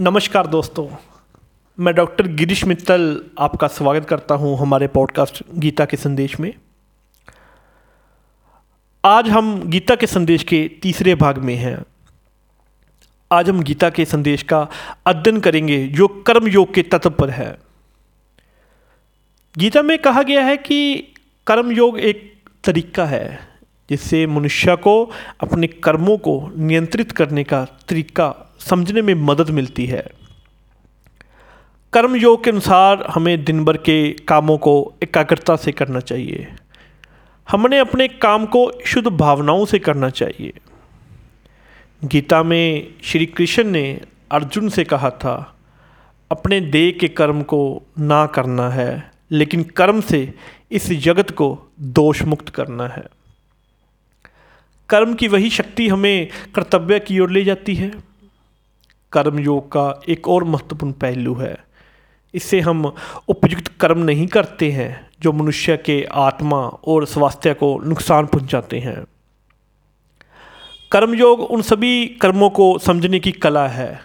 नमस्कार दोस्तों, मैं डॉक्टर गिरीश मित्तल आपका स्वागत करता हूँ हमारे पॉडकास्ट गीता के संदेश में। आज हम गीता के संदेश के तीसरे भाग में हैं। आज हम गीता के संदेश का अध्ययन करेंगे, जो कर्म योग के तत्व पर है। गीता में कहा गया है कि कर्म योग एक तरीका है। जिससे मनुष्य को, अपने कर्मों को नियंत्रित करने का तरीका समझने में मदद मिलती है। कर्म योग के अनुसार हमें दिन भर के कामों को एकाग्रता से करना चाहिए। हमने अपने काम को शुद्ध भावनाओं से करना चाहिए। गीता में श्री कृष्ण ने अर्जुन से कहा था, अपने देह के कर्म को ना करना है, लेकिन कर्म से इस जगत को दोष मुक्त करना है। कर्म की वही शक्ति हमें कर्तव्य की ओर ले जाती है। कर्म योग का एक और महत्वपूर्ण पहलू है। इससे हम उपयुक्त कर्म नहीं करते हैं, जो मनुष्य के आत्मा और स्वास्थ्य को नुकसान पहुंचाते हैं। कर्मयोग उन सभी कर्मों को समझने की कला है,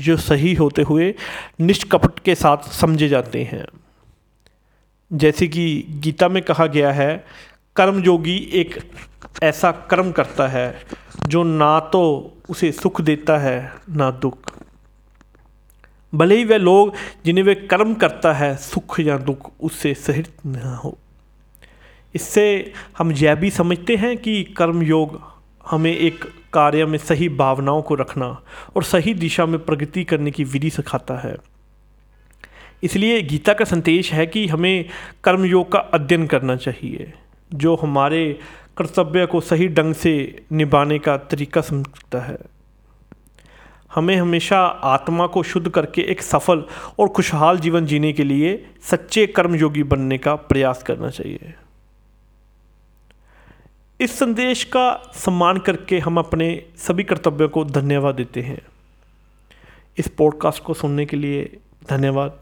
जो सही होते हुए निष्कपट के साथ समझे जाते हैं। जैसे कि गीता में कहा गया है, कर्मयोगी एक ऐसा कर्म करता है, जो ना तो उसे सुख देता है, ना दुख। भले ही वह लोग जिन्हें वे कर्म करता है, सुख या दुख, उससे सहित न हो। इससे हम यह भी समझते हैं कि कर्म योग हमें एक कार्य में सही भावनाओं को रखना और सही दिशा में प्रगति करने की विधि सिखाता है। इसलिए गीता का संदेश है कि हमें कर्म योग का अध्ययन करना चाहिए, जो हमारे कर्तव्य को सही ढंग से निभाने का तरीका समझता है। हमें हमेशा आत्मा को शुद्ध करके एक सफल और खुशहाल जीवन जीने के लिए सच्चे कर्मयोगी बनने का प्रयास करना चाहिए। इस संदेश का सम्मान करके हम अपने सभी कर्तव्यों को धन्यवाद देते हैं। इस पॉडकास्ट को सुनने के लिए धन्यवाद।